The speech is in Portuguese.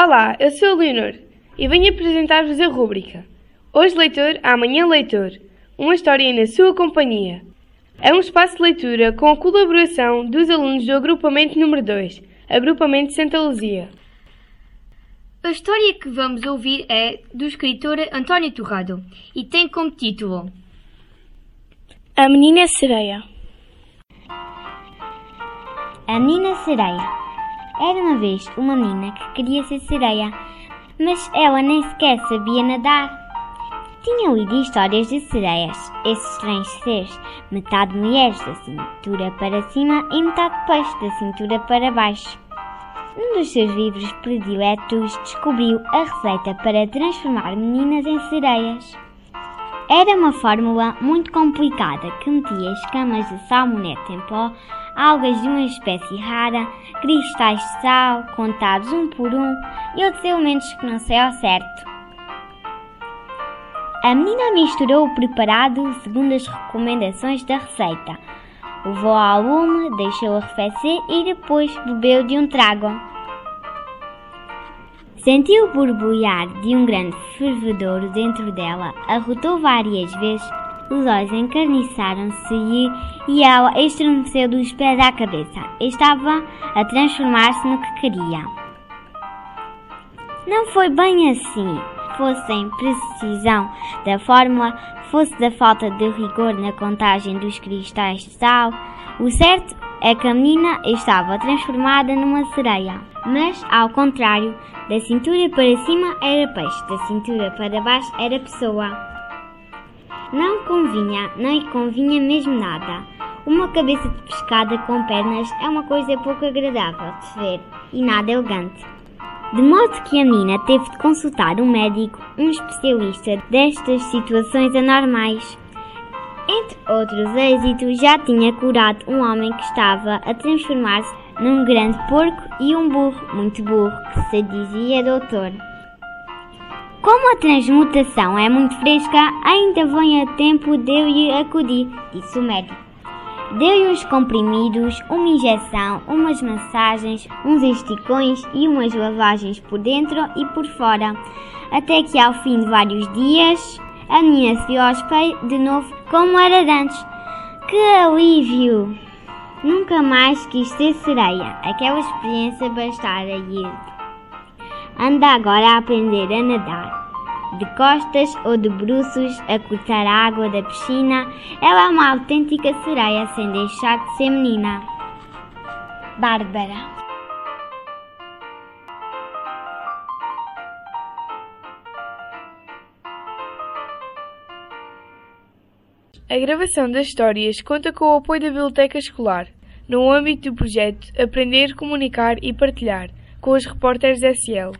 Olá, eu sou a Leonor e venho apresentar-vos a rúbrica Hoje Leitor, Amanhã Leitor Uma história na sua companhia. É um espaço de leitura com a colaboração dos alunos do agrupamento número 2, Agrupamento Santa Luzia. A história que vamos ouvir é do escritor António Torrado e tem como título A Menina Sereia. A Menina Sereia. Era uma vez uma menina que queria ser sereia, mas ela nem sequer sabia nadar. Tinha lido histórias de sereias, esses estranhos seres, metade mulheres da cintura para cima e metade peixe da cintura para baixo. Num dos seus livros prediletos descobriu a receita para transformar meninas em sereias. Era uma fórmula muito complicada que metia escamas de salmonete em pó, algas de uma espécie rara, cristais de sal, contados um por um, e outros elementos que não sei ao certo. A menina misturou o preparado segundo as recomendações da receita. Levou ao lume, deixou arrefecer e depois bebeu de um trago. Sentiu o borbulhar de um grande fervedouro dentro dela, arrotou várias vezes, os olhos encarniçaram-se e, e ela estremeceu dos pés à cabeça. Estava a transformar-se no que queria. Não foi bem assim. Fosse sem precisão da fórmula, fosse da falta de rigor na contagem dos cristais de sal, o certo é que a menina estava transformada numa sereia. Mas, ao contrário, da cintura para cima era peixe, da cintura para baixo era pessoa. Não convinha, nem convinha mesmo nada. Uma cabeça de pescada com pernas é uma coisa pouco agradável de se ver e nada elegante. De modo que a menina teve de consultar um médico, um especialista destas situações anormais. Entre outros êxitos, já tinha curado um homem que estava a transformar-se num grande porco e um burro, muito burro, que se dizia doutor. Como a transmutação é muito fresca, ainda vem a tempo de eu lhe acudir, disse o médico. Deu-lhe uns comprimidos, uma injeção, umas massagens, uns esticões e umas lavagens por dentro e por fora, até que ao fim de vários dias, a menina se viu ao de novo como era antes. Que alívio! Nunca mais quis ser sereia. Aquela experiência bastara-lhe. Anda agora a aprender a nadar. De costas ou de bruços, a cortar a água da piscina, ela é uma autêntica sereia sem deixar de ser menina. Bárbara. A gravação das histórias conta com o apoio da Biblioteca Escolar, no âmbito do projeto Aprender, Comunicar e Partilhar, com os repórteres SL.